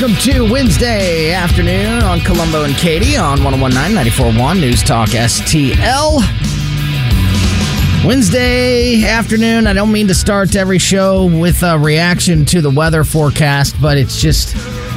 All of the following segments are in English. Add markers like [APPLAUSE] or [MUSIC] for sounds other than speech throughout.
welcome to Wednesday afternoon on Colombo and Katie on 1019 941 News Talk STL. Wednesday afternoon, I don't mean to start every show with a reaction to the weather forecast, but it's just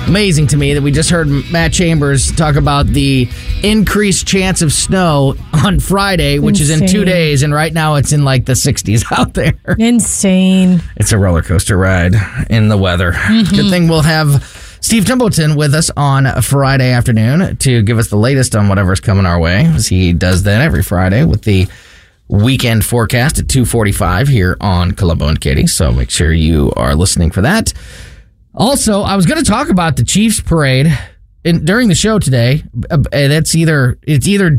amazing to me that we just heard Matt Chambers talk about the increased chance of snow on Friday, which is in two days, and right now it's in like the 60s [LAUGHS] out there. Insane. It's a roller coaster ride in the weather. Mm-hmm. Good thing we'll have Steve Templeton with us on Friday afternoon to give us the latest on whatever's coming our way, as he does that every Friday with the weekend forecast at 245 here on Colombo and Katie. So make sure you are listening for that. Also, I was going to talk about the Chiefs parade in, during the show today. Uh, That's either it's either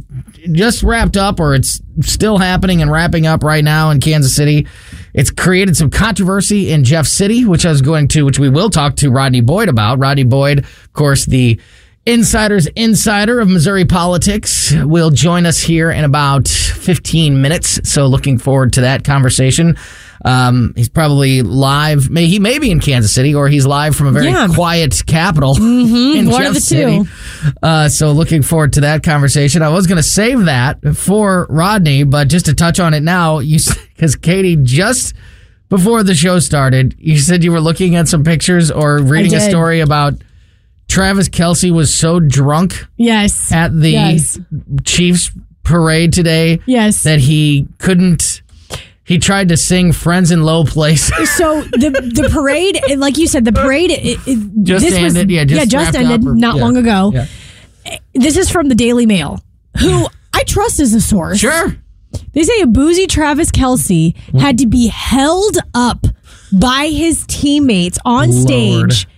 just wrapped up or it's still happening and wrapping up right now in Kansas City. It's created some controversy in Jeff City, which I was going to, which we will talk to Rodney Boyd about. Rodney Boyd, of course, the insider's insider of Missouri politics, will join us here in about 15 minutes. So looking forward to that conversation. Um, he's probably live. May he may be in Kansas City, or he's live from a very Yeah. quiet capital Mm-hmm. [LAUGHS] one of Jeff the two. Uh, so looking forward to that conversation. I was going to save that for Rodney, but just to touch on it now, you because Katie just before the show started, you said you were looking at some pictures or reading a story about Travis Kelce was so drunk Yes. at the Yes. Chiefs parade today Yes. that he couldn't. He tried to sing "Friends in Low Places." [LAUGHS] so the the parade, like you said, the parade. It, it, Just this was, ended, yeah, just just ended or- not yeah. long ago. Yeah. This is from the Daily Mail, who I trust as a source. Sure. They say a boozy Travis Kelce had to be held up by his teammates on Lord. stage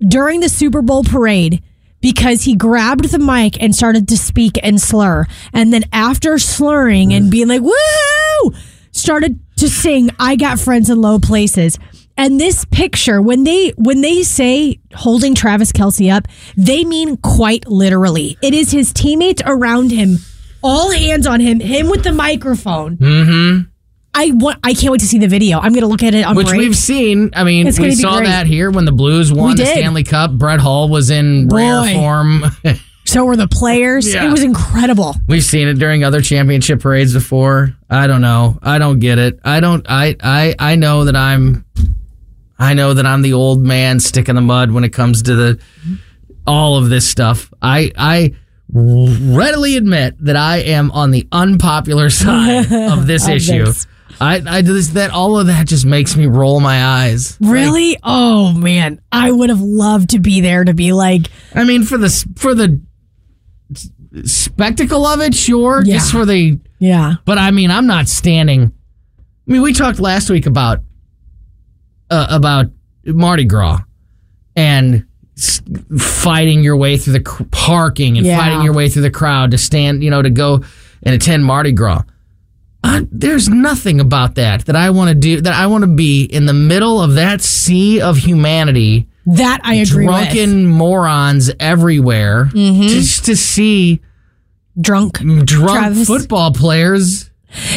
during the Super Bowl parade because he grabbed the mic and started to speak and slur. And then after slurring and being like, woo, started to sing, I got friends in low places. And this picture, when they when they say holding Travis Kelce up, they mean quite literally. It is his teammates around him, all hands on him, him with the microphone. Mm-hmm. I want. I can't wait to see the video. I'm gonna look at it on Which break. we've seen. I mean, we saw great. that here when the Blues won the. Stanley Cup. Brett Hull was in rare form. [LAUGHS] so were the players. Yeah. It was incredible. We've seen it during other championship parades before. I don't know. I don't get it. I don't. I. I. I know that I'm. I know that I'm the old man stick in the mud when it comes to the all of this stuff. I. I readily admit that I am on the unpopular [LAUGHS] side of [LAUGHS] this Of issue. this. I. I just that all of that just makes me roll my eyes. Really? oh man, I would have loved to be there to be like, I mean, for the for the spectacle of it, sure. Yeah. Just for the, yeah, but I mean, I'm not standing. I mean, we talked last week about uh, about Mardi Gras and fighting your way through the cr- parking and Yeah. fighting your way through the crowd to stand, you know, to go and attend Mardi Gras. Uh, there's nothing about that that I want to do. That I want to be in the middle of that sea of humanity that I agree with. drunken morons everywhere Mm-hmm. just to see. Drunk, drunk Travis. football players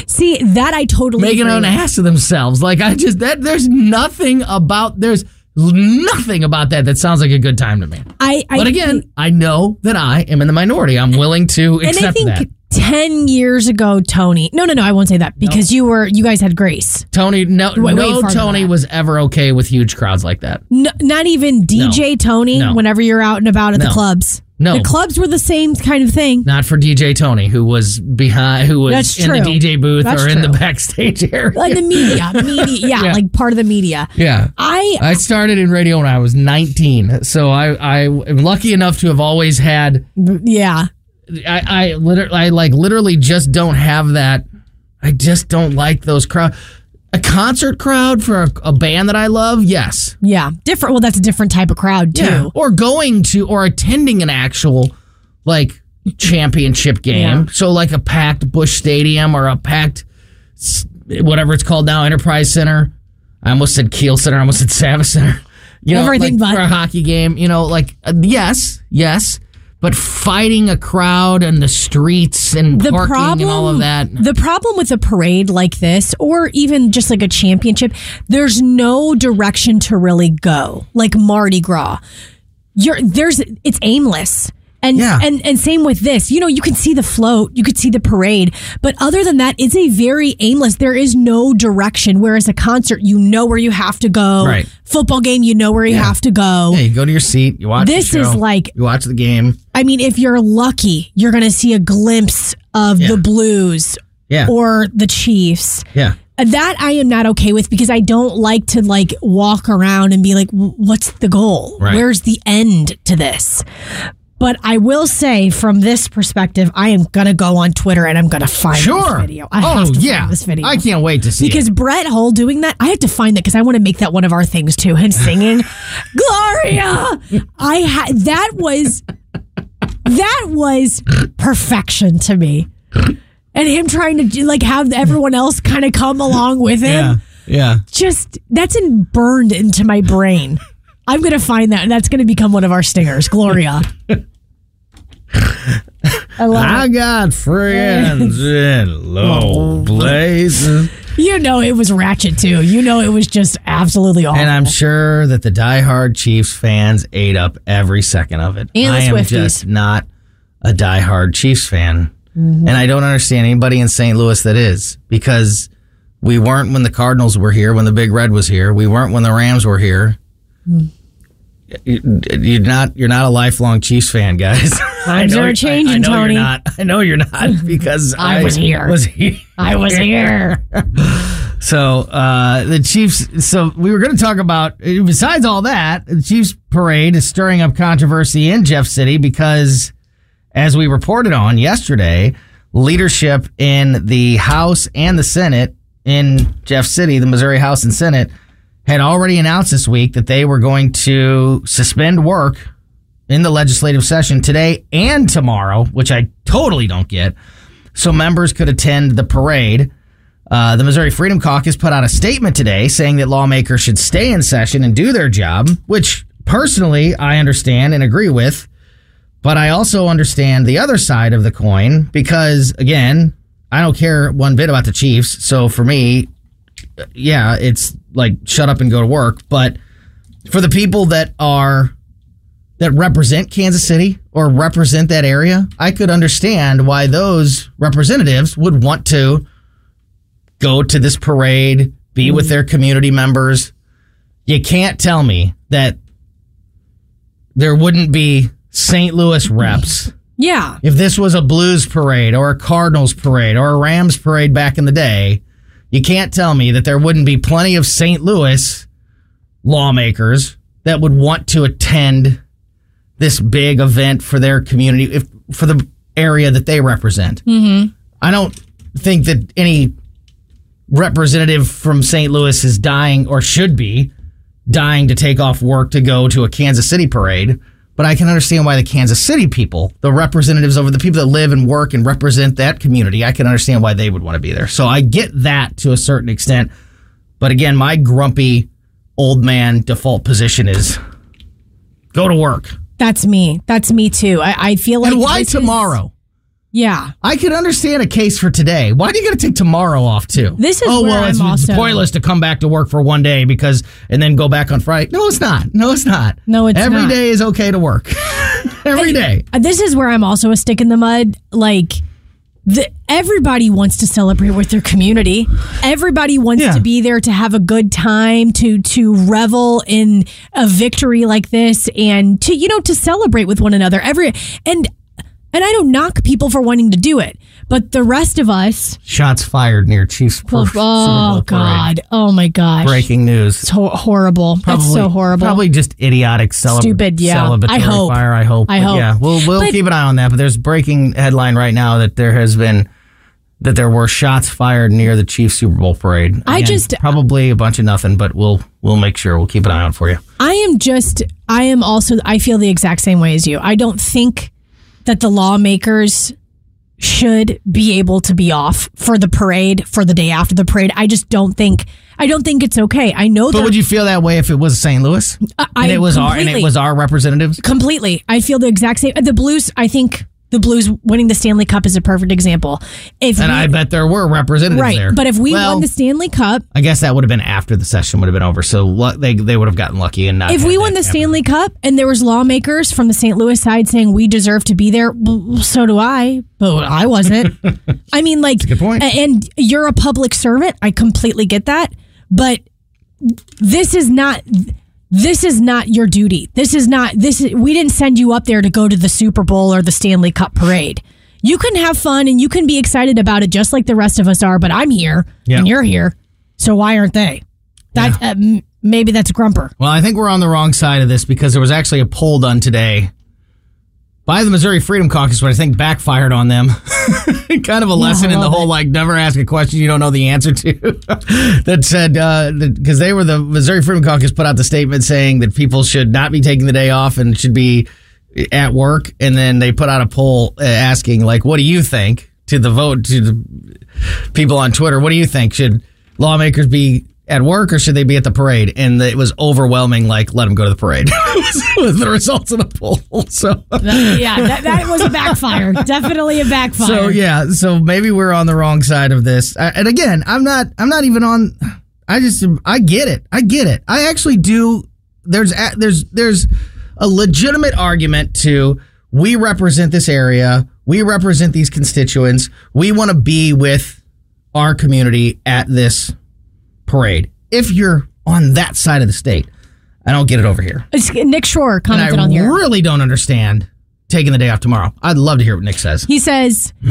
See that I totally making an ass of themselves. Like I just that there's nothing about there's nothing about that that sounds like a good time to me. I, I But again, I know that I am in the minority. I'm willing to and I accept think that. Ten years ago, Tony. No, no, no. I won't say that because you were you guys had grace. Tony, no, Way- way no than Tony was ever okay with huge crowds like that. N- not even DJ Tony. No. Whenever you're out and about at No. the clubs, No. the clubs were the same kind of thing. Not for DJ Tony, who was behind, who was That's in the. DJ booth That's or in the backstage [LAUGHS] area. Like the media, [LAUGHS] media, yeah, Yeah. like part of the media. yeah. I I started in radio when I was 19, so I I am lucky enough to have always had. yeah. I I literally I like literally just don't have that. I just don't like those crowd. A concert crowd for a, a band that I love, yes, Yeah, different. Well, that's a different type of crowd too. Or going to or attending an actual like championship game. Yeah. So like a packed Busch Stadium or a packed whatever it's called now, Enterprise Center. I almost said Kiel Center. I almost said Savvis Center. You know, Everything like but. for a hockey game. You know, like uh, yes, yes, but fighting a crowd and the streets and The parking problem, and all of that. the problem with a parade like this, or even just like a championship, there's no direction to really go. Like Mardi Gras, you're there's it's aimless. And, Yeah. and and same with this. You know, you can see the float, you could see the parade, but other than that, it's a very aimless. There is no direction. Whereas a concert, you know where you have to go. Right. Football game, you know where you have to go. Yeah, you go to your seat, you watch. This the is like- you watch the game. I mean, if you're lucky, you're going to see a glimpse of Yeah. the Blues Yeah, or the Chiefs. yeah. That I am not okay with because I don't like to like walk around and be like, what's the goal? Right. Where's the end to this? But I will say, from this perspective, I am gonna go on Twitter and I'm gonna find Sure. this video. I oh have to yeah, find this video. I can't wait to see it. because it. Brett Hull doing that, I have to find that because I want to make that one of our things too. Him singing, [LAUGHS] Gloria. I had that was that was perfection to me, and him trying to do, like have everyone else kind of come along with him. Yeah, yeah. Just that's in, burned into my brain. I'm gonna find that, and that's gonna become one of our stingers, Gloria. [LAUGHS] I love I got friends [LAUGHS] in low places. You know it was ratchet too. You know it was just absolutely awful. And I'm sure that the diehard Chiefs fans ate up every second of it. And I am Swifties. just not a diehard Chiefs fan. Mm-hmm. And I don't understand anybody in St. Louis that is because we weren't when the Cardinals were here, when the Big Red was here. We weren't when the Rams were here. Hmm. You- You're not you're not a lifelong Chiefs fan, guys. [LAUGHS] I Times know- are changing, I, know Tony. You're not. I know you're not [LAUGHS] because I was here. Was here. I was here. [LAUGHS] So uh, the Chiefs. So we were going to talk about. Besides all that, the Chiefs parade is stirring up controversy in Jeff City because, as we reported on yesterday, leadership in the House and the Senate in Jeff City, the Missouri House and Senate, had already announced this week that they were going to suspend work in the legislative session today and tomorrow, which I totally don't get. So members could attend the parade. Uh, the Missouri Freedom Caucus put out a statement today saying that lawmakers should stay in session and do their job, which personally I understand and agree with. But I also understand the other side of the coin because, again, I don't care one bit about the Chiefs. So for me, yeah, it's like shut up and go to work. But for the people that are that represent Kansas City or represent that area, I could understand why those representatives would want to go to this parade, be mm-hmm. with their community members. You can't tell me that there wouldn't be St. Louis reps Yeah. if this was a Blues parade or a Cardinals parade or a Rams parade back in the day. You can't tell me that there wouldn't be plenty of St. Louis lawmakers that would want to attend this big event for their community, if for the area that they represent. Mm-hmm. I don't think that any representative from St. Louis is dying or should be dying to take off work to go to a Kansas City parade. But I can understand why the Kansas City people, the representatives over the people that live and work and represent that community, I can understand why they would want to be there. So I get that to a certain extent. But again, my grumpy old man default position is go to work. That's me. That's me too. I, I feel like And why this is- tomorrow? Yeah. I could understand a case for today. Why do you got to take tomorrow off too? This is oh well, I'm it's, it's pointless to come back to work for one day because and then go back on Friday. No, it's not. No, it's not. No, it's Every not. day is okay to work. [LAUGHS] Every day. Uh, This is where I'm also a stick in the mud. Like, the, everybody wants to celebrate with their community. Everybody wants Yeah. to be there to have a good time, to to revel in a victory like this, and to you know to celebrate with one another. Every and and I don't knock people for wanting to do it, but the rest of us, Shots fired near Chiefs. oh, Super parade. god, oh my gosh, Breaking news. it's ho- horrible. That's so horrible. Probably just idiotic celeb- Stupid, yeah. celebratory I hope. fire. I hope. I But hope. Yeah, we'll we'll But- keep an eye on that. But there's breaking headline right now that there has been that there were shots fired near the Chiefs Super Bowl parade. I Again, just- uh, probably a bunch of nothing, but we'll we'll make sure we'll keep an eye on for you. I am just, I am also, I feel the exact same way as you. I don't think that the lawmakers should be able to be off for the parade for the day after the parade. I just don't think, I don't think it's okay. I know But would you feel that way if it was St. Louis I and it was our and it was our representatives? completely. I feel the exact same. The Blues, I think. The Blues winning the Stanley Cup is a perfect example. If And we- I bet there were representatives right, there. but if we Well, won the Stanley Cup, I guess that would have been after the session would have been over. So lu- they they would have gotten lucky and not. if we won the happen. Stanley Cup and there was lawmakers from the St. Louis side saying we deserve to be there, well, so do I, but I wasn't. [LAUGHS] I mean, like, good point. and you're a public servant. I completely get that, but this is not. This is not your duty. This is not this. Is, we didn't send you up there to go to the Super Bowl or the Stanley Cup parade. You can have fun and you can be excited about it just like the rest of us are. But I'm here Yeah. and you're here, so why aren't they? That uh, maybe that's a Grumper. Well, I think we're on the wrong side of this because there was actually a poll done today by the Missouri Freedom Caucus, which I think backfired on them. [LAUGHS] kind of a lesson in the whole like never ask a question you don't know the answer to. [LAUGHS] that said, because they were the Missouri Freedom Caucus put out the statement saying that people should not be taking the day off and should be at work, and then they put out a poll uh, asking like, "What do you think?" to the vote to the people on Twitter. What do you think? Should lawmakers be at work or should they be at the parade? And it was overwhelming. Like, let them go to the parade. [LAUGHS] was the results of the poll. [LAUGHS] So, yeah, that, that was a backfire. [LAUGHS] Definitely a backfire. so yeah. So maybe we're on the wrong side of this. And again, I'm not. I'm not even on. I just. I get it. I get it. I actually do. There's. There's. There's a legitimate argument to. We represent this area. We represent these constituents. We want to be with our community at this parade. If you're on that side of the state, I don't get it over here. It's- Nick Shore commented on here. really don't understand taking the day off tomorrow. I'd love to hear what Nick says. He says, [CLEARS THROAT]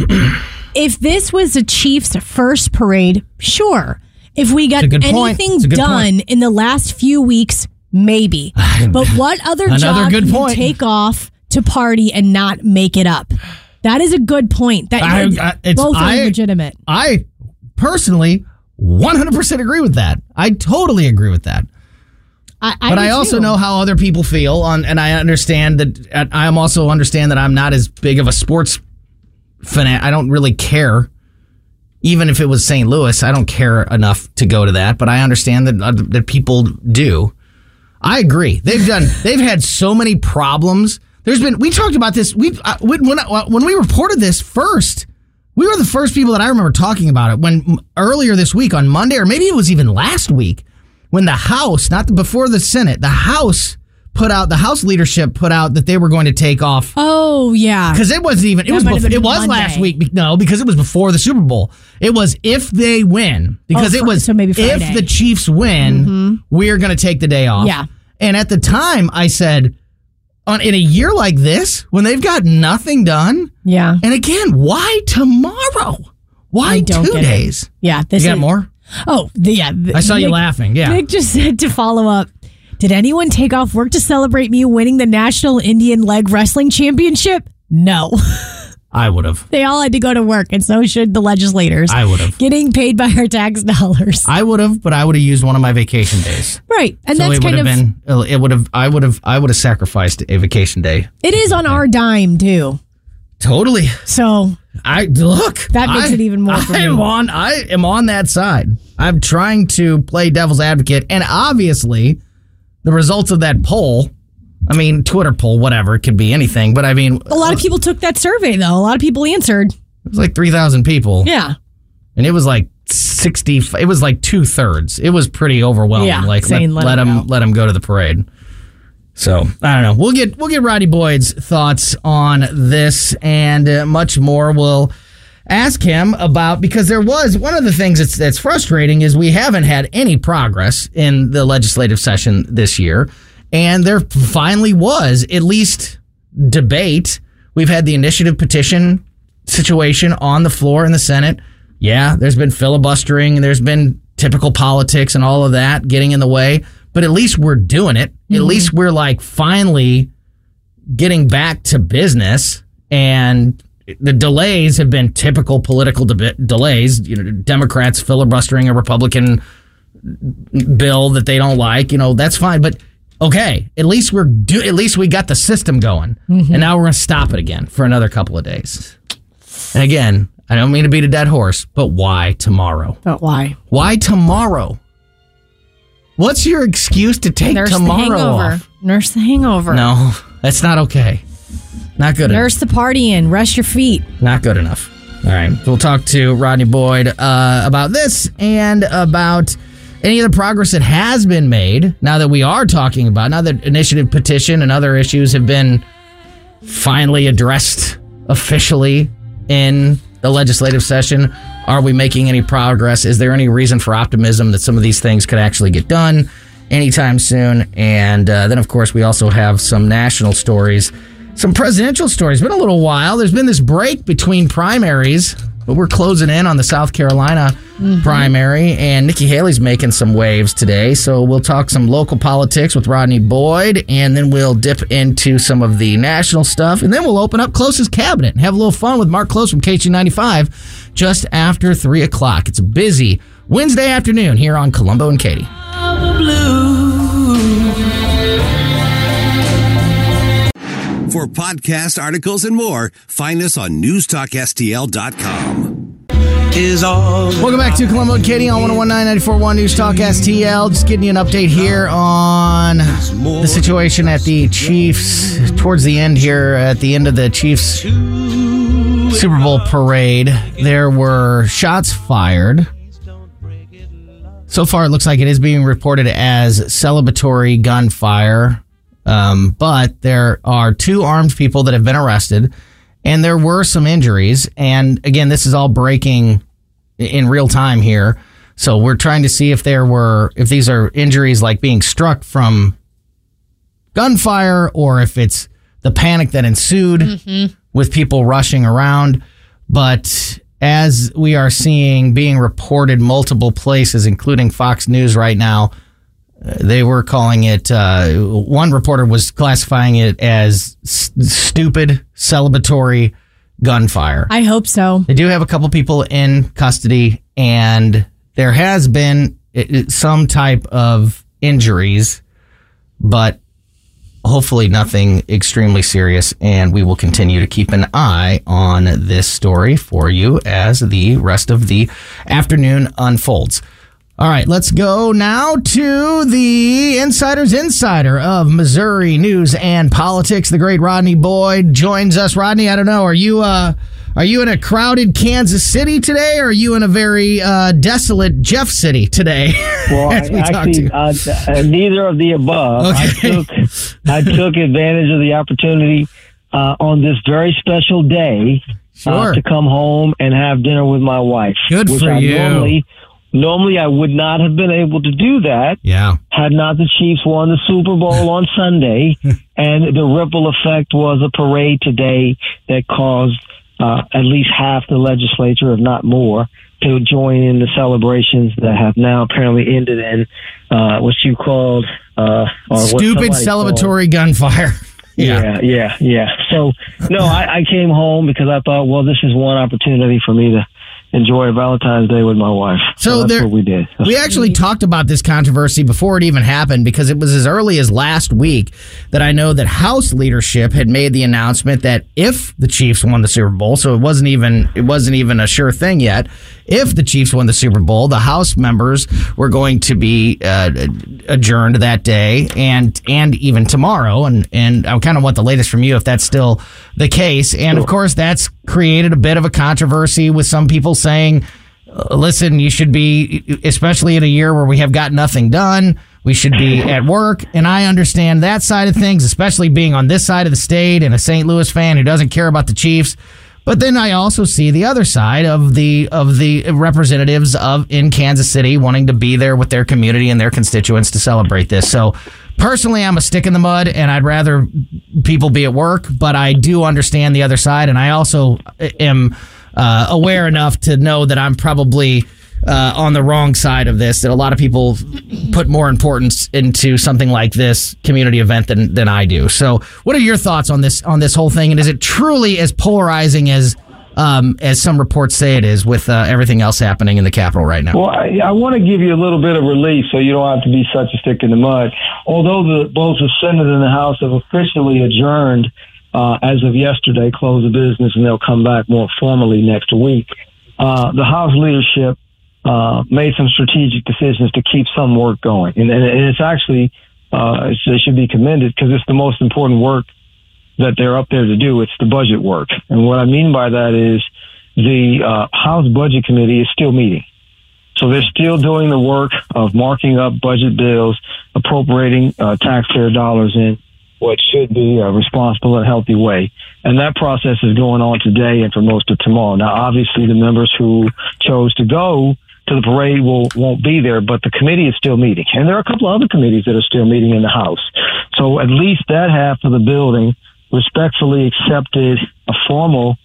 if this was the Chiefs' first parade, sure. If we got It's a good point. anything It's a good done in the last few weeks, maybe. [SIGHS] But [LAUGHS] what other Another job good can you point. take off to party and not make it up? That is a good point. That I- I- it's- both are I- legitimate. I personally 100% agree with that. I totally agree with that. I, But I, also too. know how other people feel on and I understand that I am also understand that I'm not as big of a sports fan. I don't really care. Even if it was St. Louis, I don't care enough to go to that, but I understand that uh, that people do. I agree. They've done. [LAUGHS] They've had so many problems. There's been. We talked about this. We uh, when when uh, when we reported this first, we were the first people that I remember talking about it. When earlier this week on Monday, or maybe it was even last week, when the House, not the, before the Senate, the House put out the House leadership put out that they were going to take off Oh, yeah. because it wasn't even. It That was. Bef- it was Monday. last week. No, because it was before the Super Bowl. It was if they win because Oh, it was so maybe Friday. Mm-hmm. if the Chiefs win, we're going to take the day off. Yeah. And at the time, I said, on in a year like this, when they've got nothing done, Yeah. and again, why tomorrow? Why don't two days? Yeah. You This got is, more? Oh, the, yeah. I saw you laughing. Yeah. Nick just said to follow up. Did anyone take off work to celebrate me winning the National Indian Leg Wrestling Championship? No. [LAUGHS] I would have. they all had to go to work, and so should the legislators. I would have. Getting paid by our tax [LAUGHS] dollars. I would have, but I would have used one of my vacation days. right. And so that's kind have of, been. Uh, it would have. I would have. I would have sacrificed a vacation day. it is on our dime, too. Totally. So I look. That makes I- it even more [LAUGHS] I am on. I am on that side. I'm trying to play devil's advocate, and obviously, the results of that poll. I mean, Twitter poll, whatever, it could be anything. But I mean, a lot of people took that survey, though. A lot of people answered. it was like three thousand people, Yeah. and it was like sixty. It was like two thirds. It was pretty overwhelming. Yeah, like let, saying let let him go. let him go to the parade. So I don't know. We'll get we'll get Roddy Boyd's thoughts on this and uh, much more. We'll ask him about because there was one of the things that's that's frustrating is we haven't had any progress in the legislative session this year, and there finally was at least debate. We've had the initiative petition situation on the floor in the Senate. Yeah, there's been filibustering and there's been typical politics and all of that getting in the way, but at least we're doing it. At mm-hmm. least we're like finally getting back to business and the delays have been typical political deb- delays, you know, Democrats filibustering a Republican bill that they don't like, you know, that's fine, but okay, at least we're do at least we got the system going. And now we're going to stop it again for another couple of days. And again, I don't mean to beat a dead horse, but why tomorrow? But why? Why tomorrow? What's your excuse to take Nurse the tomorrow hangover. off? Nurse the hangover. No, that's not okay. Not good enough. Nurse the partying. Rest your feet. Not good enough. All right. We'll talk to Rodney Boyd uh, about this and about any of the progress that has been made now that we are talking about, now that initiative petition and other issues have been finally addressed officially in the legislative session. Are we making any progress? Is there any reason for optimism that some of these things could actually get done anytime soon? And uh, then, of course, we also have some national stories, some presidential stories. Been a little while. There's been this break between primaries, but we're closing in on the South Carolina mm-hmm. primary, and Nikki Haley's making some waves today. So we'll talk some local politics with Rodney Boyd, and then we'll dip into some of the national stuff, and then we'll open up Klose's cabinet and have a little fun with Mark Klose from KSHE 95 just after 3 o'clock. It's a busy Wednesday afternoon here on Colombo and Katie. For podcast articles and more, find us on newstalkstl.com. Is all Welcome back to Colombo and Katie on 1019 941 News Talk STL. Just getting you an update here on the situation at the Chiefs towards the end here, at the end of the Chiefs Super Bowl parade. There were shots fired. So far, it looks like it is being reported as celebratory gunfire. Um, but there are two armed people that have been arrested, and there were some injuries. And again, this is all breaking in real time here. So we're trying to see if there were if these are injuries like being struck from gunfire or if it's the panic that ensued with people rushing around. But as we are seeing being reported multiple places, including Fox News right now, they were calling it. Uh, one reporter was classifying it as s- stupid celebratory gunfire. I hope so. They do have a couple people in custody, and there has been some type of injuries, but hopefully nothing extremely serious. And we will continue to keep an eye on this story for you as the rest of the afternoon unfolds. All right, let's go now to the Insider's Insider of Missouri news and politics. The great Rodney Boyd joins us. Rodney, I don't know, are you uh, are you in a crowded Kansas City today, or are you in a very uh, desolate Jeff City today? [LAUGHS] Well, we I, actually, uh, uh, neither of the above. I took I took advantage of the opportunity uh, on this very special day Sure. uh, to come home and have dinner with my wife. Good which for I you. Normally, normally I would not have been able to do that yeah, had not the Chiefs won the Super Bowl on Sunday, [LAUGHS] and the ripple effect was a parade today that caused uh, at least half the legislature, if not more, to join in the celebrations that have now apparently ended in uh, what you called uh, stupid somebody called- celebratory gunfire. [LAUGHS] yeah, yeah, yeah. So no, I, I came home because I thought, well, this is one opportunity for me to enjoy Valentine's Day with my wife. So that's there- what we did. [LAUGHS] We actually talked about this controversy before it even happened because it was as early as last week that I know that House leadership had made the announcement that if the Chiefs won the Super Bowl, so it wasn't even it wasn't even a sure thing yet. If the Chiefs won the Super Bowl, the House members were going to be uh, adjourned that day and and even tomorrow. And and I kind of want the latest from you if that's still the case. And of course, that's created a bit of a controversy with some people saying uh, listen, you should be, especially in a year where we have got nothing done. We should be at work. And I understand that side of things, especially being on this side of the state and a St. Louis fan who doesn't care about the Chiefs. But then I also see the other side of the of the representatives of in Kansas City wanting to be there with their community and their constituents to celebrate this. So personally, I'm a stick in the mud, and I'd rather people be at work. But I do understand the other side, and I also am uh, aware enough to know that I'm probably uh, on the wrong side of this. That a lot of people put more importance into something like this community event than than I do. So, what are your thoughts on this on this whole thing? And is it truly as polarizing as um, as some reports say it is, with uh, everything else happening in the Capitol right now? Well, I, I want to give you a little bit of relief so you don't have to be such a stick in the mud. Although the, both the Senate and the House have officially adjourned uh, as of yesterday, close the business, and they'll come back more formally next week, uh, the House leadership uh, made some strategic decisions to keep some work going. And, and it's actually, uh, it should be commended because it's the most important work that they're up there to do. It's the budget work. And what I mean by that is the uh, House Budget Committee is still meeting. So they're still doing the work of marking up budget bills, appropriating uh, taxpayer dollars in what should be a responsible and healthy way. And that process is going on today and for most of tomorrow. Now, obviously, the members who chose to go to the parade will won't be there, but the committee is still meeting, and there are a couple of other committees that are still meeting in the House. So at least that half of the building respectfully accepted a formal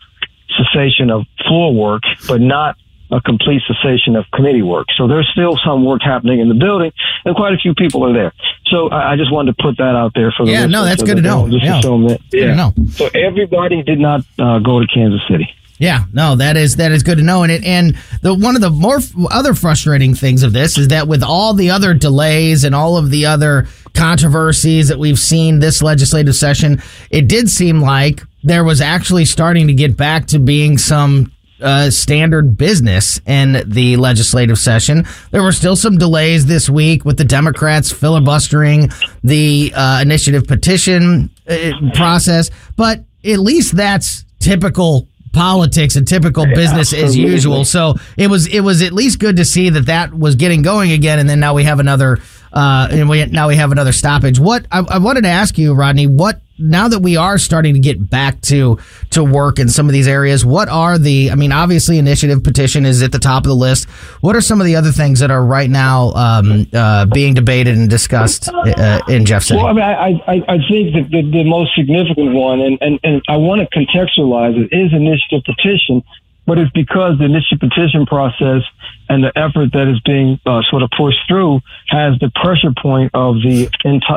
cessation of floor work, but not a complete cessation of committee work. So there's still some work happening in the building, and quite a few people are there. So I, I just wanted to put that out there for the Yeah, no, that's so good to know. Just Yeah. assume that, yeah. So everybody did not uh, go to Kansas City. Yeah, no, that is that is good to know. And it and the one of the more f- other frustrating things of this is that with all the other delays and all of the other controversies that we've seen this legislative session, it did seem like there was actually starting to get back to being some uh, standard business in the legislative session. There were still some delays this week with the Democrats filibustering the uh, initiative petition uh, process, but at least that's typical politics and typical business as usual. So it was it was at least good to see that that was getting going again, and then now we have another uh, and we now we have another stoppage. What I, I wanted to ask you, Rodney, what now that we are starting to get back to to work in some of these areas, what are the? I mean, obviously, initiative petition is at the top of the list. What are some of the other things that are right now um, uh, being debated and discussed uh, in Jeff City? Well, I mean, I, I, I think that the, the most significant one, and, and, and I want to contextualize it, is initiative petition, but it's because the initiative petition process and the effort that is being uh, sort of pushed through has the pressure point of the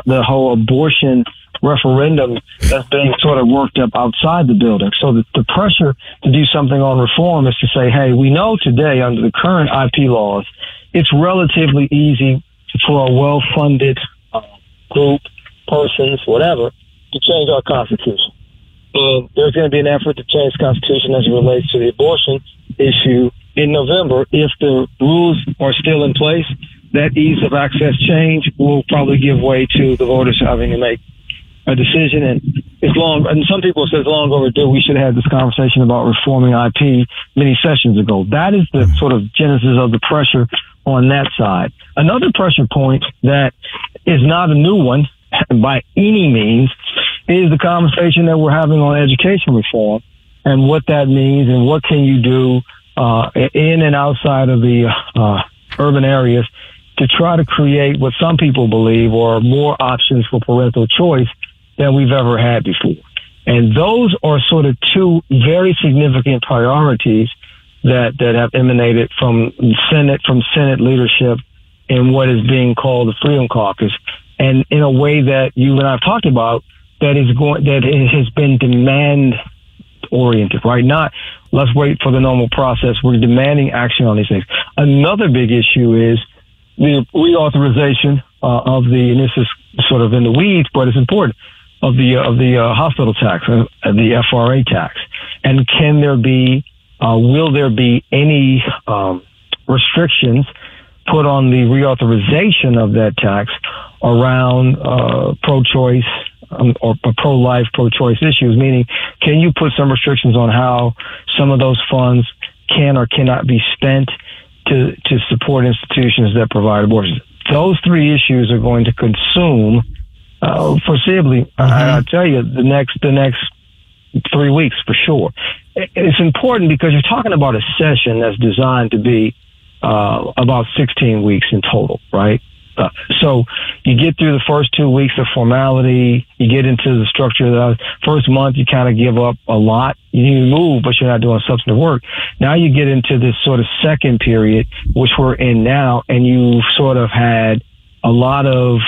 the whole abortion referendum that's being sort of worked up outside the building. So the, the pressure to do something on reform is to say, hey, we know today under the current IP laws, it's relatively easy for a well-funded uh, group, persons, whatever, to change our constitution. And there's going to be an effort to change the constitution as it relates to the abortion issue in November. If the rules are still in place, that ease of access change will probably give way to the voters having to make a decision. And it's long, and some people say it's long overdue. We should have had this conversation about reforming IP many sessions ago. That is the sort of genesis of the pressure on that side. Another pressure point that is not a new one [LAUGHS] by any means is the conversation that we're having on education reform and what that means and what can you do uh, in and outside of the uh, urban areas to try to create what some people believe are more options for parental choice than we've ever had before. And those are sort of two very significant priorities that, that have emanated from Senate, from Senate leadership in what is being called the Freedom Caucus. And in a way that you and I have talked about, that is going, that has been demand oriented, right? Not let's wait for the normal process. We're demanding action on these things. Another big issue is the reauthorization uh, of the, and this is sort of in the weeds, but it's important, of the of the uh, hospital tax, uh, the FRA tax, and can there be, uh, will there be any um, restrictions put on the reauthorization of that tax around uh, pro-choice um, or, pro-life, pro-choice issues? Meaning, can you put some restrictions on how some of those funds can or cannot be spent to to support institutions that provide abortions? Those three issues are going to consume uh, foreseeably. I, I tell you, the next the next three weeks for sure. It- It's important because you're talking about a session that's designed to be uh, about 16 weeks in total, right? Uh, so you get through the first two weeks of formality, you get into the structure of the first month, you kind of give up a lot. You move, but you're not doing substantive work. Now you get into this sort of second period, which we're in now, and you sort of had a lot of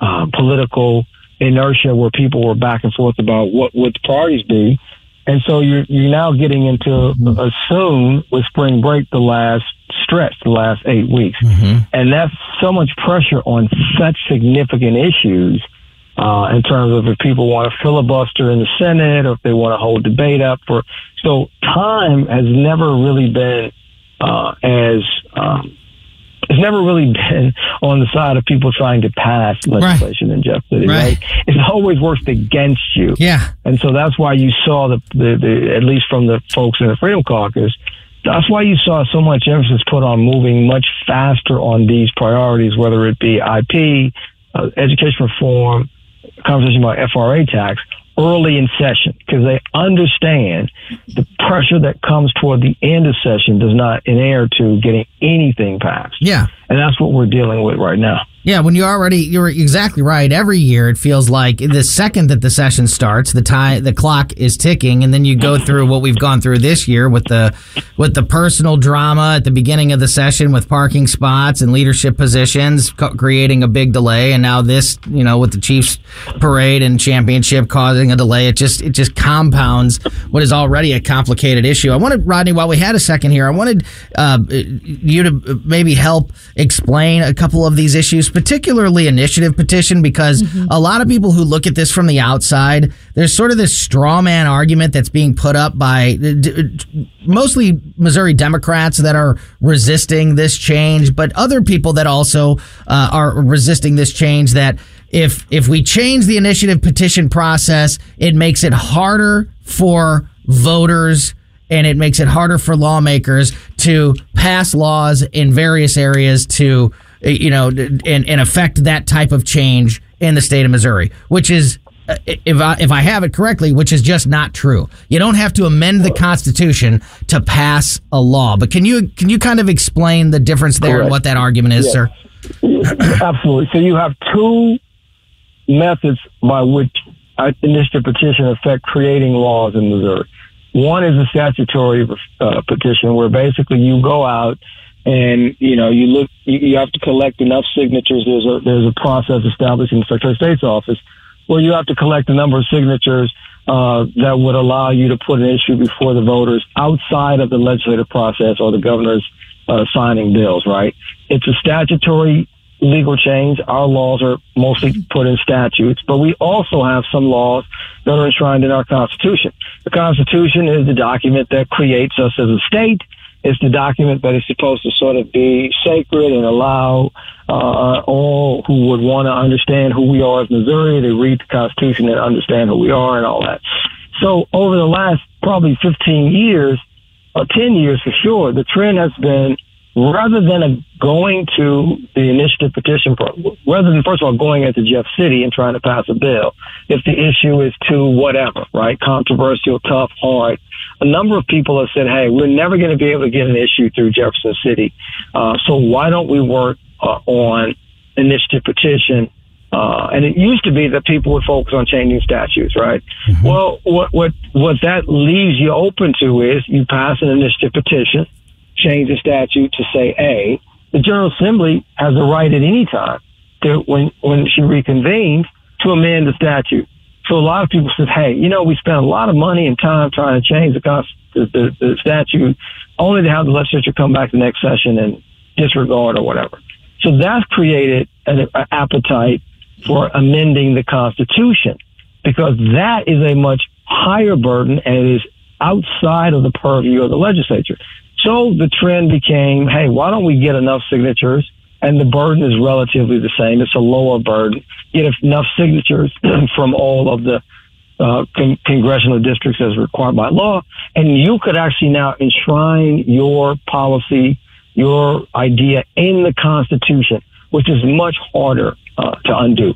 uh, political inertia where people were back and forth about what would the priorities be. And so you're, you're now getting into uh, soon with spring break, the last stretch, the last eight weeks. And that's so much pressure on such significant issues uh, in terms of if people want to filibuster in the Senate or if they want to hold debate up for. So time has never really been uh, as um, it's never really been on the side of people trying to pass legislation in Jeff City. Right. Right. It's always worked against you. Yeah. And so that's why you saw the, the, the at least from the folks in the Freedom Caucus, that's why you saw so much emphasis put on moving much faster on these priorities, whether it be IP, uh, education reform, conversation about FRA tax early in session because they understand the pressure that comes toward the end of session does not inhere to getting anything passed. Yeah. And that's what we're dealing with right now. Yeah, when you already you're exactly right. Every year it feels like the second that the session starts, the time the clock is ticking, and then you go through what we've gone through this year with the with the personal drama at the beginning of the session with parking spots and leadership positions co- creating a big delay, and now this, you know, with the Chiefs parade and championship causing a delay. It just it just compounds what is already a complicated issue. I wanted Rodney, while we had a second here, I wanted uh, you to maybe help explain a couple of these issues particularly initiative petition, because a lot of people who look at this from the outside, there's sort of this straw man argument that's being put up by d- mostly Missouri Democrats that are resisting this change, but other people that also uh, are resisting this change that if if we change the initiative petition process, it makes it harder for voters and it makes it harder for lawmakers to pass laws in various areas to you know and, and affect that type of change in the state of Missouri, which is uh, if I if I have it correctly, which is just not true. You don't have to amend the Constitution to pass a law. But can you can you kind of explain the difference there and what that argument is, Yes. sir? [CLEARS THROAT] Absolutely. So you have two methods by which initiative petition affect creating laws in Missouri. One is a statutory uh, petition where basically you go out and you know you look you, you have to collect enough signatures. There's a there's a process established in the Secretary of State's office where you have to collect a number of signatures uh, that would allow you to put an issue before the voters outside of the legislative process or the governor's uh, signing bills. Right? It's a statutory legal change. Our laws are mostly put in statutes, but we also have some laws that are enshrined in our Constitution. The Constitution is the document that creates us as a state. It's the document that is supposed to sort of be sacred and allow uh, all who would want to understand who we are as Missouri to read the Constitution and understand who we are and all that. So over the last probably 15 years, or 10 years for sure, the trend has been rather than a going to the initiative petition, pro- rather than first of all going into Jeff City and trying to pass a bill, if the issue is too whatever, right, controversial, tough, hard, a number of people have said, "Hey, we're never going to be able to get an issue through Jefferson City, uh, so why don't we work uh, on initiative petition?" Uh, and it used to be that people would focus on changing statutes, right? Well, what what what that leaves you open to is you pass an initiative petition change the statute to say A. The General Assembly has a right at any time to, when, when she reconvenes, to amend the statute. So a lot of people said, hey, you know, we spent a lot of money and time trying to change the, the, the, the statute only to have the legislature come back the next session and disregard or whatever. So that's created an, an appetite for amending the Constitution because that is a much higher burden and it is outside of the purview of the legislature. So the trend became, hey, why don't we get enough signatures? And the burden is relatively the same. It's a lower burden. Get enough signatures [CLEARS THROAT] from all of the uh, con- congressional districts as required by law, and you could actually now enshrine your policy, your idea in the Constitution, which is much harder uh, to undo.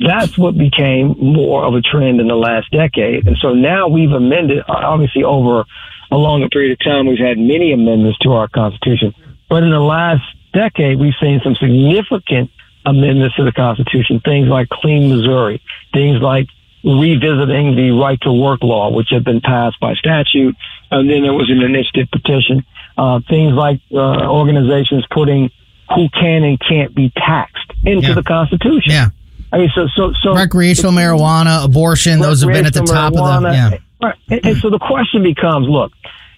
That's what became more of a trend in the last decade. And so now we've amended, obviously over a longer period of time, we've had many amendments to our Constitution. But in the last decade, we've seen some significant amendments to the Constitution, things like Clean Missouri, things like revisiting the right to work law, which had been passed by statute. And then there was an initiative petition, uh, things like uh, organizations putting who can and can't be taxed into Yeah. the Constitution. Yeah. I mean, so, so, so Recreational marijuana, abortion, those have been at the top of the. Yeah. Right. And, and so the question becomes, look,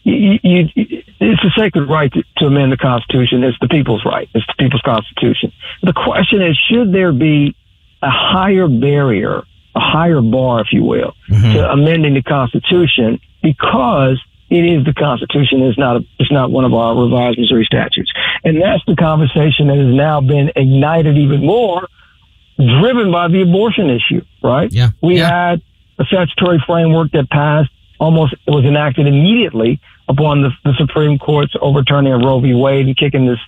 you, you, it's a sacred right to, to amend the Constitution. It's the people's right. It's the people's Constitution. The question is, should there be a higher barrier, a higher bar, if you will, mm-hmm. to amending the Constitution because it is the Constitution. It's not. A, it's not one of our revised Missouri statutes, and that's the conversation that has now been ignited even more, driven by the abortion issue. Right? Yeah. We Yeah. had a statutory framework that passed almost was enacted immediately upon the, the Supreme Court's overturning of Roe v. Wade and kicking this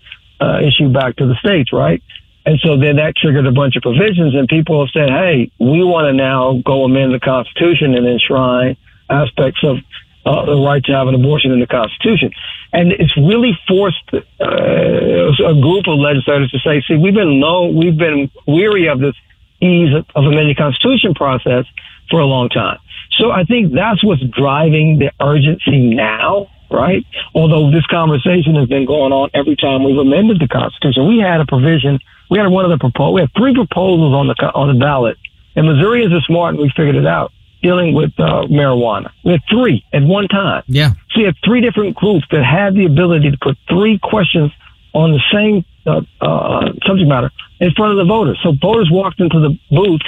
uh, issue back to the states. Right? And so then that triggered a bunch of provisions, and people have said, "Hey, we want to now go amend the Constitution and enshrine aspects of uh, the right to have an abortion in the Constitution." And it's really forced uh, a group of legislators to say, "See, we've been low, we've been weary of this ease of, amending the Constitution process for a long time." So I think that's what's driving the urgency now right? Although this conversation has been going on every time we've amended the Constitution. We had a provision. We had one of the proposals. We had three proposals on the on the ballot, and Missourians are smart, and we figured it out. Dealing with uh, marijuana, we had three at one time. Yeah. So you had three different groups that had the ability to put three questions on the same uh, uh, subject matter in front of the voters. So voters walked into the booth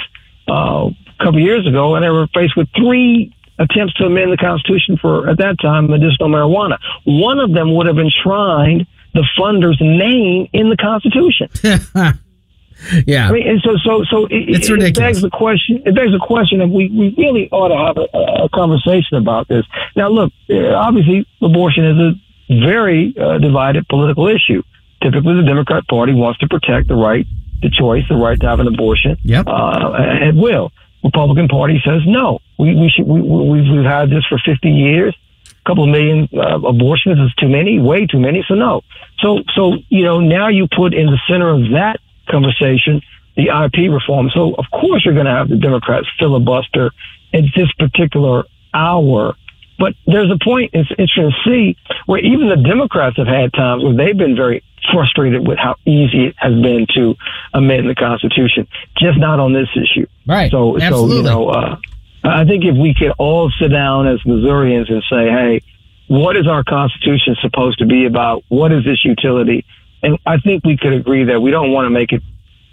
uh, a couple years ago, and they were faced with three attempts to amend the Constitution for, at that time, medicinal marijuana. One of them would have enshrined the funder's name in the Constitution. [LAUGHS] yeah. I mean, and so, so, so it, It's it, it ridiculous. begs the question. It begs the question of we, we really ought to have a, a conversation about this. Now, look, uh, obviously, abortion is a very uh, divided political issue. Typically, the Democrat Party wants to protect the right to choice, the right to have an abortion Yep. uh, at will. Republican Party says no. We, we should. We, we've, we've had this for 50 years. A couple of million uh, abortions is too many, way too many. So no. So so you know now you put in the center of that conversation the IP reform. So of course you're going to have the Democrats filibuster at this particular hour. But there's a point it's interesting to see where even the Democrats have had times where they've been very frustrated with how easy it has been to amend the Constitution, just not on this issue. Right. So, so you know, uh, I think if we could all sit down as Missourians and say, "Hey, what is our Constitution supposed to be about? What is its utility?" And I think we could agree that we don't want to make it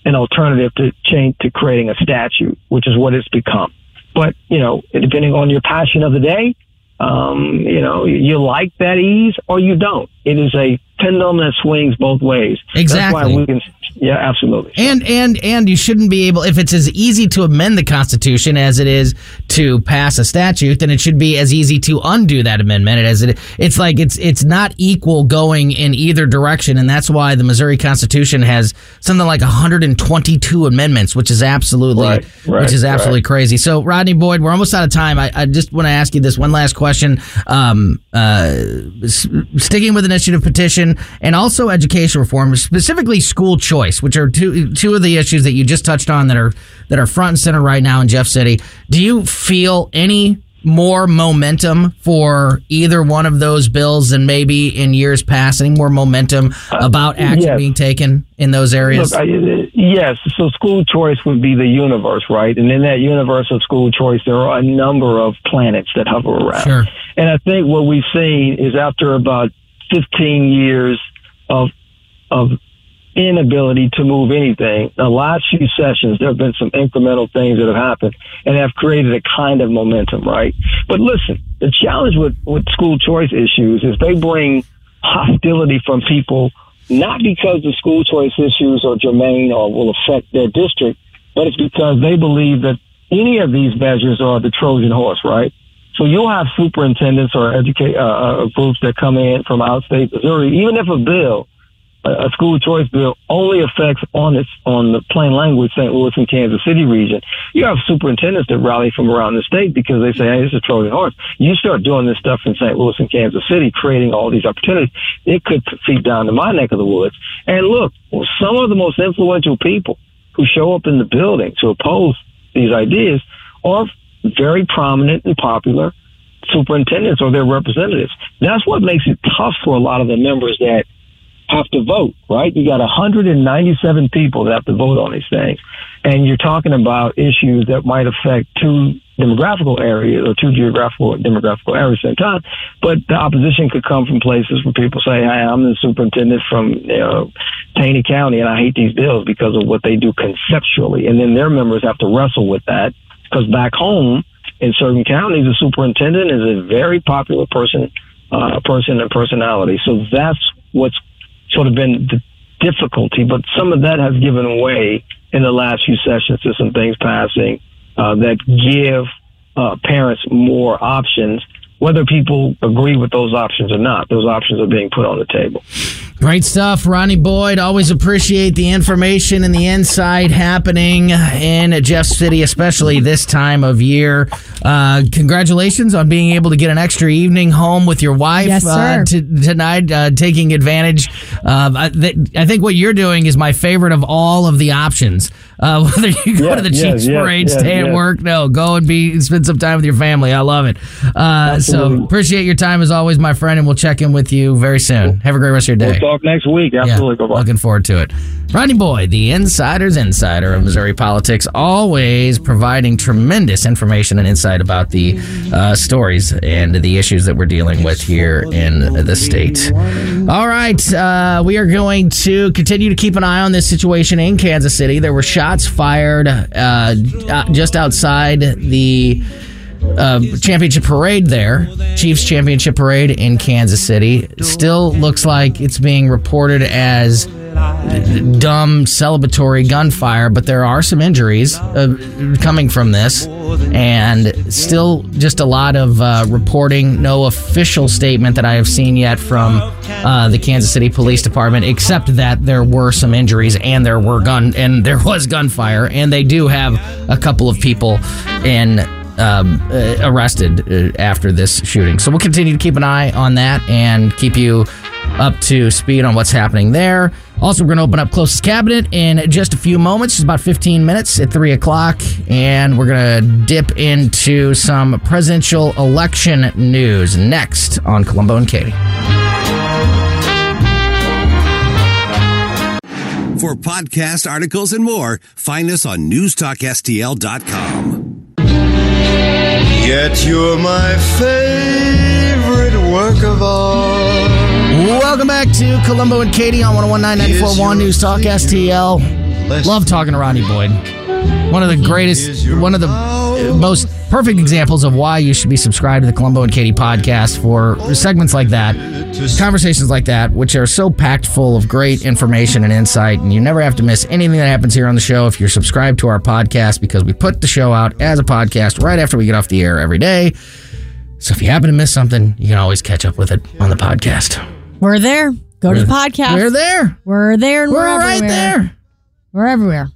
an alternative to change to creating a statute, which is what it's become. But you know, depending on your passion of the day, um, you know, you like that ease or you don't. It is a pendulum that swings both ways. Exactly. That's why we can. Yeah, absolutely. And and and you shouldn't be able if it's as easy to amend the Constitution as it is to pass a statute, then it should be as easy to undo that amendment as it. It's like it's it's not equal going in either direction, and that's why the Missouri Constitution has something like 122 amendments, which is absolutely Right, right, which is absolutely right. crazy. So Rodney Boyd, we're almost out of time. I, I just want to ask you this one last question. Um, uh, s- sticking with initiative petition and also education reform, specifically school choice, which are two two of the issues that you just touched on that are that are front and center right now in Jeff City. Do you feel any more momentum for either one of those bills than maybe in years past? Any more momentum about action yes. being taken in those areas? Look, I, yes. So school choice would be the universe, right? And in that universe of school choice, there are a number of planets that hover around. Sure. And I think what we've seen is after about 15 years of of inability to move anything, the last few sessions, there have been some incremental things that have happened and have created a kind of momentum, right? But listen, the challenge with, with school choice issues is they bring hostility from people, not because the school choice issues are germane or will affect their district, but it's because they believe that any of these measures are the Trojan horse, right? So you'll have superintendents or educate uh, uh, groups that come in from outstate Missouri, even if a bill, a school choice bill, only affects on its on the plain language St. Louis and Kansas City region. You have superintendents that rally from around the state because they say, "Hey, this is a Trojan horse." You start doing this stuff in St. Louis and Kansas City, creating all these opportunities. It could feed down to my neck of the woods. And look, some of the most influential people who show up in the building to oppose these ideas are very prominent and popular superintendents or their representatives. That's what makes it tough for a lot of the members that have to vote, right? You got 197 people that have to vote on these things. And you're talking about issues that might affect two demographical areas or two geographical demographical areas at the time. But the opposition could come from places where people say, Hey, I'm the superintendent from, you know, Taney County and I hate these bills because of what they do conceptually. And then their members have to wrestle with that because back home in certain counties, the superintendent is a very popular person uh, person and personality. So that's what's sort of been the difficulty. But some of that has given way in the last few sessions to some things passing uh, that give uh, parents more options. Whether people agree with those options or not, those options are being put on the table. Great stuff, Rodney Boyd. Always appreciate the information and the insight happening in Jeff City, especially this time of year. Uh, congratulations on being able to get an extra evening home with your wife Yes, uh, t- tonight, uh, taking advantage. Of, I, th- I think what you're doing is my favorite of all of the options. Uh, [LAUGHS] whether you go Yes, to the Chiefs yes, parade, stay at work, no, go and be spend some time with your family. I love it. Uh, so appreciate your time as always, my friend, and we'll check in with you very soon. Have a great rest of your day. We'll talk next week. Absolutely. Looking forward to it. Rodney Boyd, the insider's insider of Missouri politics, always providing tremendous information and insight about the uh, stories and the issues that we're dealing with here in the state. All right, uh, we are going to continue to keep an eye on this situation in Kansas City. There were shots fired uh, uh, just outside the uh, championship parade there, Chiefs championship parade in Kansas City. Still looks like it's being reported as dumb celebratory gunfire, but there are some injuries uh, coming from this, and still just a lot of uh, reporting. No official statement that I have seen yet from uh, the Kansas City Police Department, except that there were some injuries and there were gun and there was gunfire, and they do have a couple of people in um, uh, arrested uh, after this shooting. So we'll continue to keep an eye on that and keep you up to speed on what's happening there. Also, we're going to open up Klose's Cabinet in just a few moments, just about 15 minutes at 3 o'clock. And we're going to dip into some presidential election news next on Colombo and Katie. For podcast articles and more, find us on newstalkstl.com. Yet you're my favorite work of art. Welcome back to Colombo and Katie on 1019 News Talk STL. Love talking to Rodney Boyd. One of the greatest, one of the most perfect examples of why you should be subscribed to the Colombo and Katie podcast for segments like that, conversations like that, which are so packed full of great information and insight. And you never have to miss anything that happens here on the show if you're subscribed to our podcast because we put the show out as a podcast right after we get off the air every day. So if you happen to miss something, you can always catch up with it on the podcast. We're there. Go to the podcast. We're there. We're there and we're, We're right there. We're everywhere.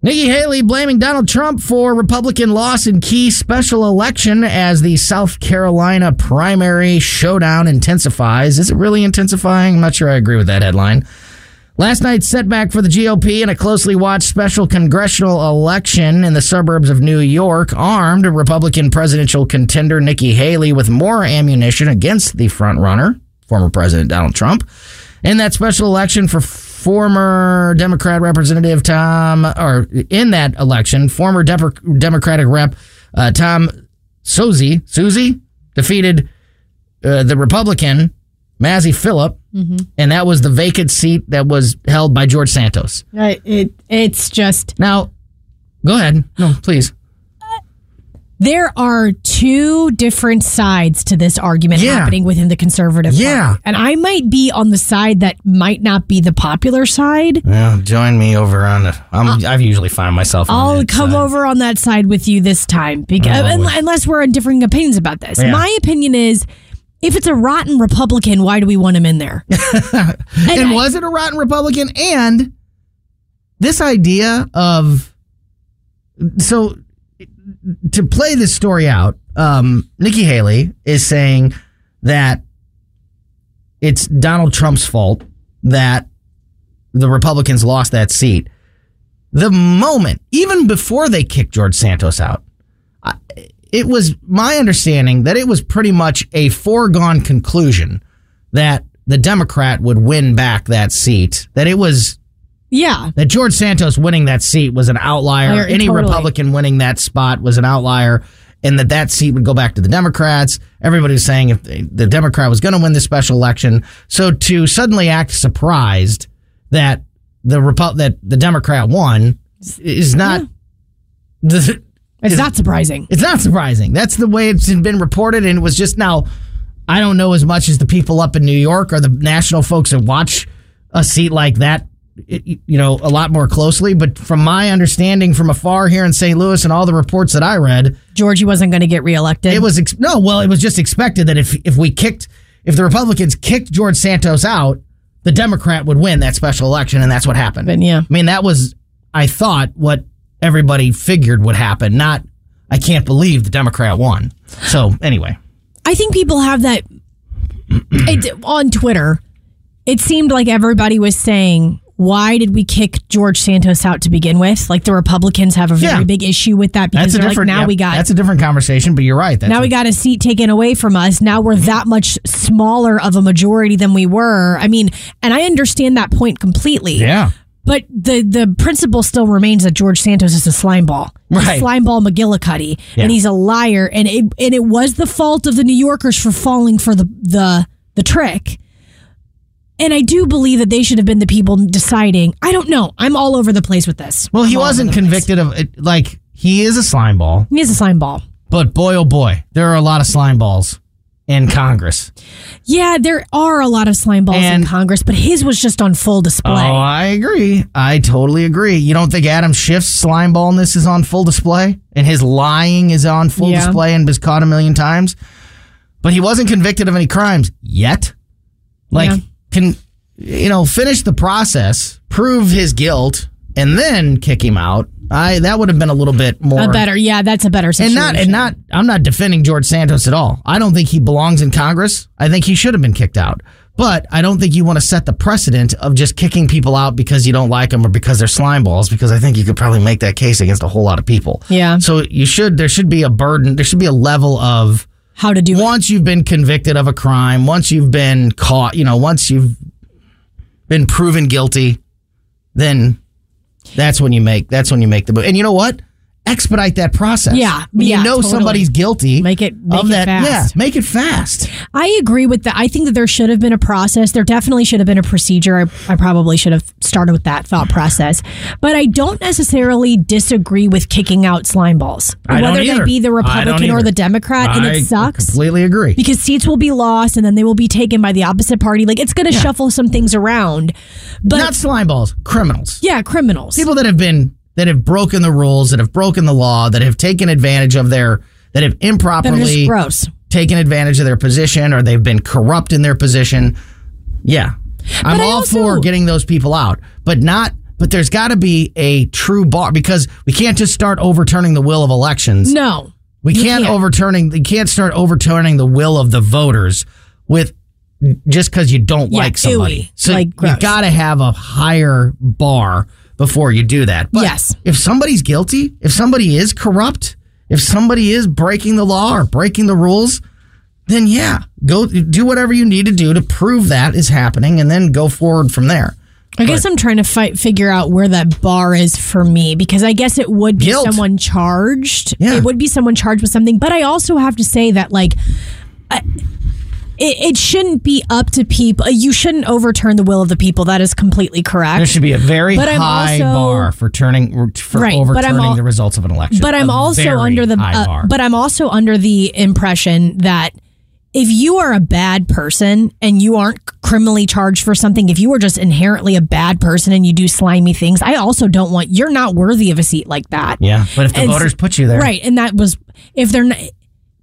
Nikki Haley blaming Donald Trump for Republican loss in key special election as the South Carolina primary showdown intensifies. Is it really intensifying? I'm not sure I agree with that headline. Last night's setback for the GOP in a closely watched special congressional election in the suburbs of New York armed Republican presidential contender Nikki Haley with more ammunition against the frontrunner, former President Donald Trump. In that special election for former Democrat Representative Tom, or in that election, former Democratic Rep uh, Tom Suozzi, Suozzi defeated uh, the Republican Mazi Pilip, and that was the vacant seat that was held by George Santos. Uh, it, it's just Now, go ahead. No, please. There are two different sides to this argument Yeah. happening within the conservative Yeah. party. And I might be on the side that might not be the popular side. Well, join me over on the. I'm, I usually find myself. I'll come side. over on that side with you this time because unless we're in differing opinions about this. Yeah. My opinion is if it's a rotten Republican, why do we want him in there? [LAUGHS] and I- was it a rotten Republican? And this idea of so to play this story out, um, Nikki Haley is saying that it's Donald Trump's fault that the Republicans lost that seat. The moment, even before they kicked George Santos out, it was my understanding that it was pretty much a foregone conclusion that the Democrat would win back that seat. That it was Yeah. that George Santos winning that seat was an outlier. Any totally. Republican winning that spot was an outlier, and that that seat would go back to the Democrats. Everybody was saying if the the Democrat was going to win the special election, so to suddenly act surprised that the Repu- that the Democrat won is not. The, It's not surprising. it's not surprising. That's the way it's been reported, and it was just now. I don't know as much as the people up in New York or the national folks that watch a seat like that, you know, a lot more closely. But from my understanding from afar here in St. Louis and all the reports that I read, Georgie wasn't going to get reelected. it was ex- no, well, it was just expected that if if we kicked, if the Republicans kicked George Santos out, the Democrat would win that special election, and that's what happened. But, yeah. I mean, that was, I thought, what everybody figured would happen. Not, I can't believe the Democrat won. So anyway, I think people have that it, on Twitter. It seemed like everybody was saying, "Why did we kick George Santos out to begin with?" Like the Republicans have a very Yeah. big issue with that because that's a they're like, different. now we got that's a different conversation. But you're right. Now a- we got a seat taken away from us. Now we're that much smaller of a majority than we were. I mean, and I understand that point completely. Yeah. But the the principle still remains that George Santos is a slime ball, He's a Right. slime ball McGillicuddy, Yeah. and he's a liar. And it and it was the fault of the New Yorkers for falling for the the the trick. And I do believe that they should have been the people deciding. I don't know. I'm all over the place with this. Well, he I'm wasn't over the place. convicted of it. Like he is a slime ball, He is a slime ball. but boy, oh boy, there are a lot of slime balls in Congress. Yeah, there are a lot of slime balls And- in Congress, but his was just on full display. Oh, I agree. I totally agree. You don't think Adam Schiff's slime ballness is on full display and his lying is on full Yeah. display and was caught a million times? But he wasn't convicted of any crimes yet. Like, Yeah. Can, you know, finish the process, prove his guilt, and then kick him out. I That would have been a little bit more. a better, yeah, that's a better and not and not I'm not defending George Santos at all. I don't think he belongs in Congress. I think he should have been kicked out. But I don't think you want to set the precedent of just kicking people out because you don't like them or because they're slime balls because I think you could probably make that case against a whole lot of people. Yeah. So you should there should be a burden, there should be a level of how to do it. once you've been convicted of a crime, once you've been caught, you know, once you've been proven guilty, then that's when you make that's when you make the move. And you know what? Expedite that process. Yeah, when yeah, you know totally. somebody's guilty, Make it- make of it that. fast. Yeah, make it fast. I agree with that. I think that there should have been a process. There definitely should have been a procedure. I, I probably should have started with that thought process. But I don't necessarily disagree with kicking out slime balls, I whether they be the Republican or the Democrat. and it sucks Completely agree. because seats will be lost and then they will be taken by the opposite party. Like it's going to shuffle some things around. But Not slime balls, criminals. yeah, criminals. People that have been that have broken the rules, that have broken the law, that have taken advantage of their that have improperly taken advantage of their position or they've been corrupt in their position. Yeah. I'm I all also- for getting those people out, but not but there's got to be a true bar because we can't just start overturning the will of elections. No. we can't, can't. overturning we can't start overturning the will of the voters with just cuz you don't Yeah, like somebody. so like you got to have a higher bar before you do that. But Yes. if somebody's guilty, if somebody is corrupt, if somebody is breaking the law or breaking the rules, then yeah, go do whatever you need to do to prove that is happening and then go forward from there. I guess I'm trying to fight, figure out where that bar is for me because I guess it would be Guilt. someone charged. Yeah. It would be someone charged with something. But I also have to say that, like, I, it, it shouldn't be up to people. You shouldn't overturn the will of the people. That is completely correct. There should be a very But high also- bar for turning for Right, but I'm overturning al- the results of an election. but I'm A also under the uh, but I'm also under the impression that if you are a bad person and you aren't criminally charged for something, if you are just inherently a bad person and you do slimy things, I also don't want you're not worthy of a seat like that. yeah, but if the And- voters put you there, Right, and that was if they're not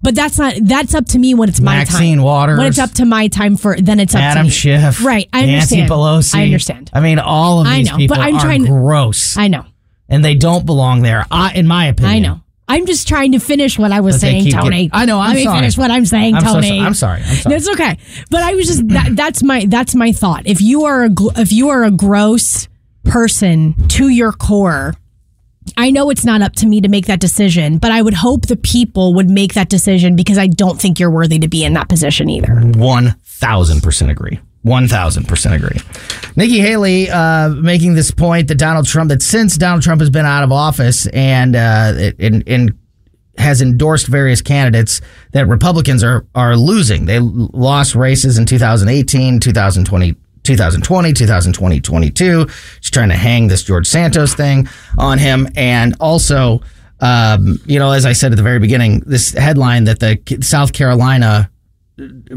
but that's not that's up to me when it's my Maxine time. Waters, when it's up to my time for then it's up Adam to me. Schiff, Right, I Nancy understand. Pelosi. I understand. I mean, all of I these know, people but I'm are trying to- gross, I know. and they don't belong there. I, in my opinion, I know. I'm just trying to finish what I was saying, Tony. getting- I know, I'm Let me sorry. finish what I'm saying, I'm so Tony. I'm sorry. I'm sorry. It's okay, but I was just that, that's my that's my thought. If you are a if you are a gross person to your core, I know it's not up to me to make that decision, but I would hope the people would make that decision because I don't think you're worthy to be in that position either. One thousand percent agree. One thousand percent agree. Nikki Haley uh, making this point that Donald Trump that since Donald Trump has been out of office and uh, and, and has endorsed various candidates that Republicans are are losing. They lost races in 2018, 2020. 2020, 2020, 22. She's trying to hang this George Santos thing on him. And also, um, you know, as I said at the very beginning, this headline that the South Carolina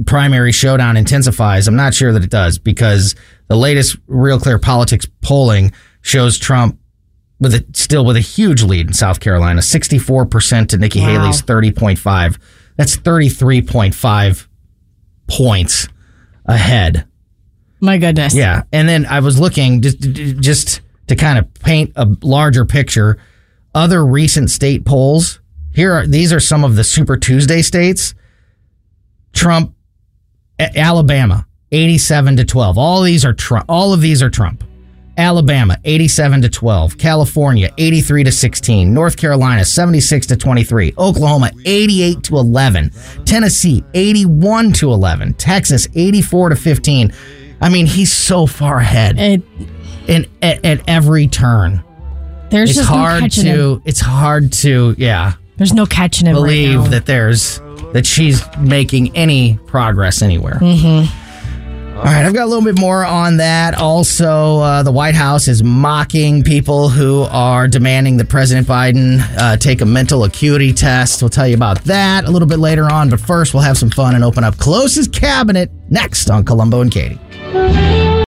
primary showdown intensifies, I'm not sure that it does because the latest Real Clear Politics polling shows Trump with a, still with a huge lead in South Carolina, 64% to Nikki Wow. Haley's 30.5. That's 33.5 points ahead. My goodness. Yeah, and then I was looking just just to kind of paint a larger picture. Other recent state polls. Here are these are some of the Super Tuesday states. Trump, Alabama, eighty-seven to twelve. All these are Trump. All of these are Trump. Alabama, eighty-seven to twelve. California, eighty-three to sixteen. North Carolina, seventy-six to twenty-three. Oklahoma, eighty-eight to eleven. Tennessee, eighty-one to eleven. Texas, eighty-four to fifteen. I mean, he's so far ahead It, in at, at every turn. there's It's just hard no catching him. to. It's hard to. Yeah, There's no catching him. right believe now. that there's that she's making any progress anywhere. Mm-hmm. right, I've got a little bit more on that. Also, uh, the White House is mocking people who are demanding that President Biden uh, take a mental acuity test. We'll tell you about that a little bit later on. But first, we'll have some fun and open up Klose's Cabinet next on Colombo and Katie. Thank you.